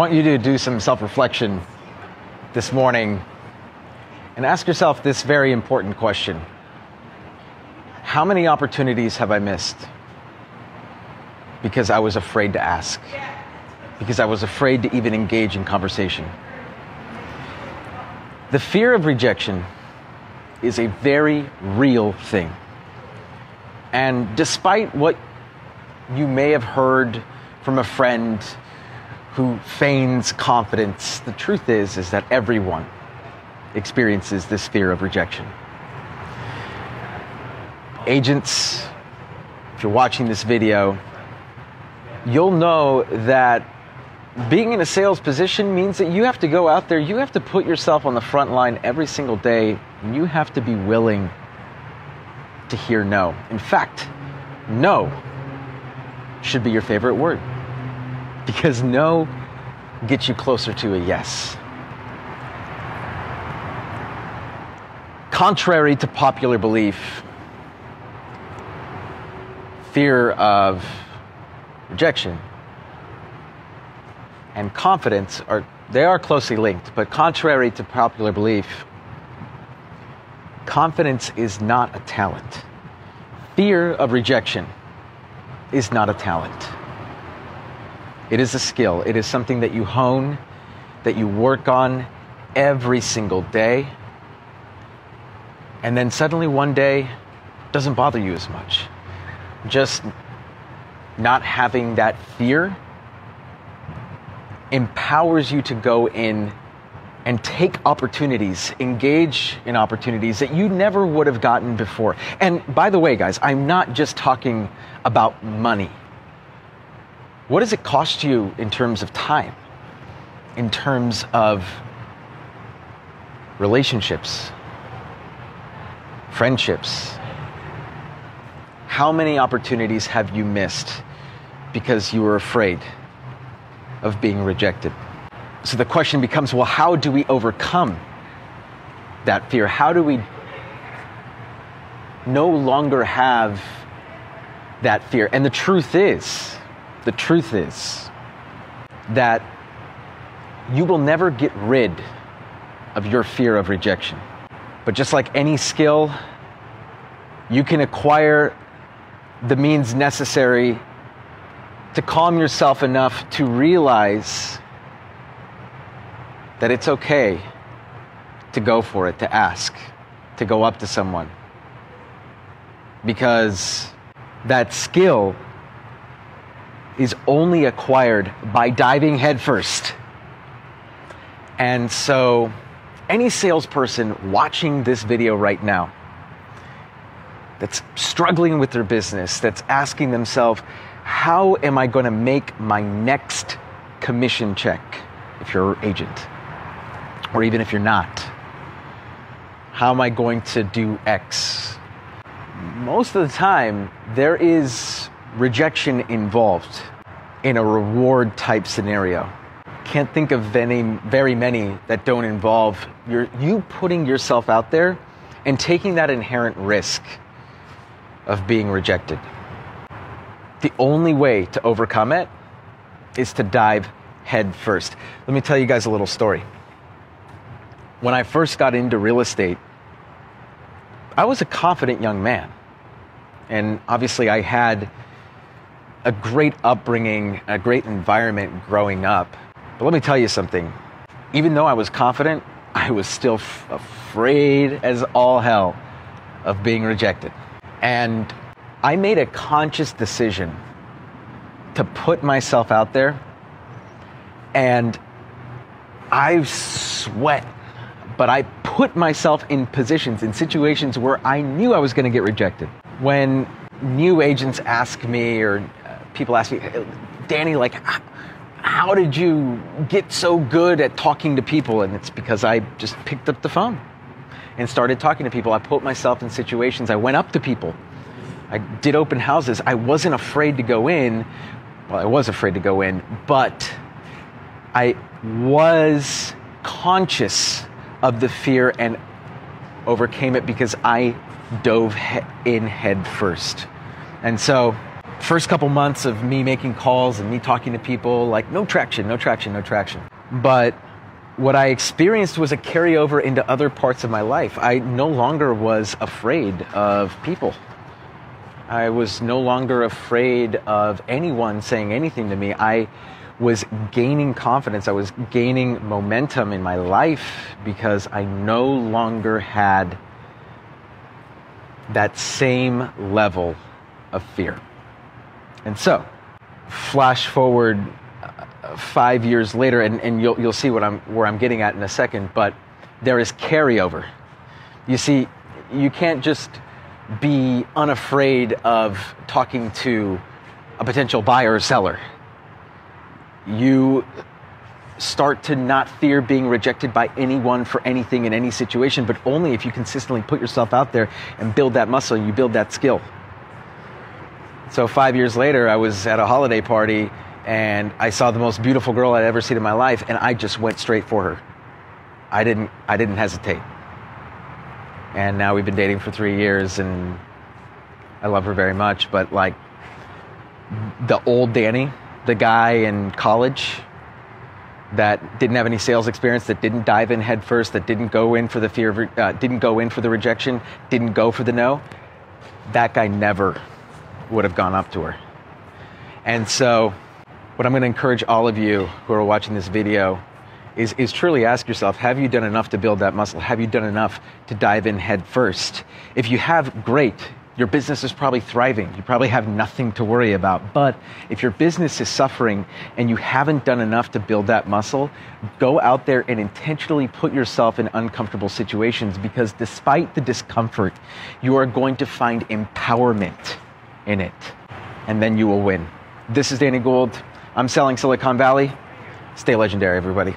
want you to do some self reflection this morning and ask yourself this very important question How many opportunities have I missed? Because I was afraid to ask, because I was afraid to even engage in conversation. The fear of rejection is a very real thing. And despite what you may have heard from a friend who feigns confidence, the truth is is that everyone experiences this fear of rejection. Agents, if you're watching this video, you'll know that being in a sales position means that you have to go out there, you have to put yourself on the front line every single day, and you have to be willing to hear no. In fact, no should be your favorite word because no gets you closer to a yes. Contrary to popular belief, fear of rejection and confidence are they are closely linked, but contrary to popular belief, confidence is not a talent. Fear of rejection is not a talent. It is a skill. It is something that you hone, that you work on every single day. And then suddenly one day doesn't bother you as much. Just not having that fear empowers you to go in and take opportunities, engage in opportunities that you never would have gotten before. And by the way, guys, I'm not just talking about money. What does it cost you in terms of time? In terms of relationships, friendships? How many opportunities have you missed because you were afraid of being rejected? So the question becomes well, how do we overcome that fear? How do we no longer have that fear? And the truth is, the truth is that you will never get rid of your fear of rejection. But just like any skill, you can acquire the means necessary to calm yourself enough to realize that it's okay to go for it, to ask, to go up to someone. Because that skill is only acquired by diving headfirst. And so, any salesperson watching this video right now that's struggling with their business, that's asking themselves, how am I going to make my next commission check if you're an agent? or even if you're not? How am I going to do X? Most of the time, there is rejection involved in a reward type scenario. Can't think of any, very many that don't involve your, you putting yourself out there and taking that inherent risk of being rejected. The only way to overcome it is to dive head first. Let me tell you guys a little story when I first got into real estate, I was a confident young man. And obviously, I had a great upbringing, a great environment growing up. But let me tell you something even though I was confident, I was still f- afraid as all hell of being rejected. And I made a conscious decision to put myself out there. And I sweat but I put myself in positions, in situations where I knew I was going to get rejected. When new agents ask me, or people ask me, Danny, like, how did you get so good at talking to people? And it's because I just picked up the phone and started talking to people. I put myself in situations, I went up to people. I did open houses. I wasn't afraid to go in. Well, I was afraid to go in, but I was conscious of the fear and overcame it because I dove he- in head first. And so first couple months of me making calls and me talking to people, like no traction, no traction, no traction. But what I experienced was a carryover into other parts of my life. I no longer was afraid of people. I was no longer afraid of anyone saying anything to me. I was gaining confidence. I was gaining momentum in my life because I no longer had that same level of fear. And so, flash forward uh, five years later, and, and you'll, you'll see what I'm, where I'm getting at in a second, but there is carryover. You see, you can't just be unafraid of talking to a potential buyer or seller. You start to not fear being rejected by anyone for anything in any situation, but only if you consistently put yourself out there and build that muscle and you build that skill. So, five years later, I was at a holiday party and I saw the most beautiful girl I'd ever seen in my life, and I just went straight for her. I didn't, I didn't hesitate. And now we've been dating for three years, and I love her very much. But like the old Danny, the guy in college that didn't have any sales experience, that didn't dive in headfirst, that didn't go in for the fear of, uh, didn't go in for the rejection, didn't go for the no, that guy never would have gone up to her. And so, what I'm going to encourage all of you who are watching this video is, is truly ask yourself have you done enough to build that muscle? Have you done enough to dive in head first? If you have, great. Your business is probably thriving. You probably have nothing to worry about. But if your business is suffering and you haven't done enough to build that muscle, go out there and intentionally put yourself in uncomfortable situations because despite the discomfort, you are going to find empowerment in it. And then you will win. This is Danny Gould. I'm selling Silicon Valley. Stay legendary, everybody.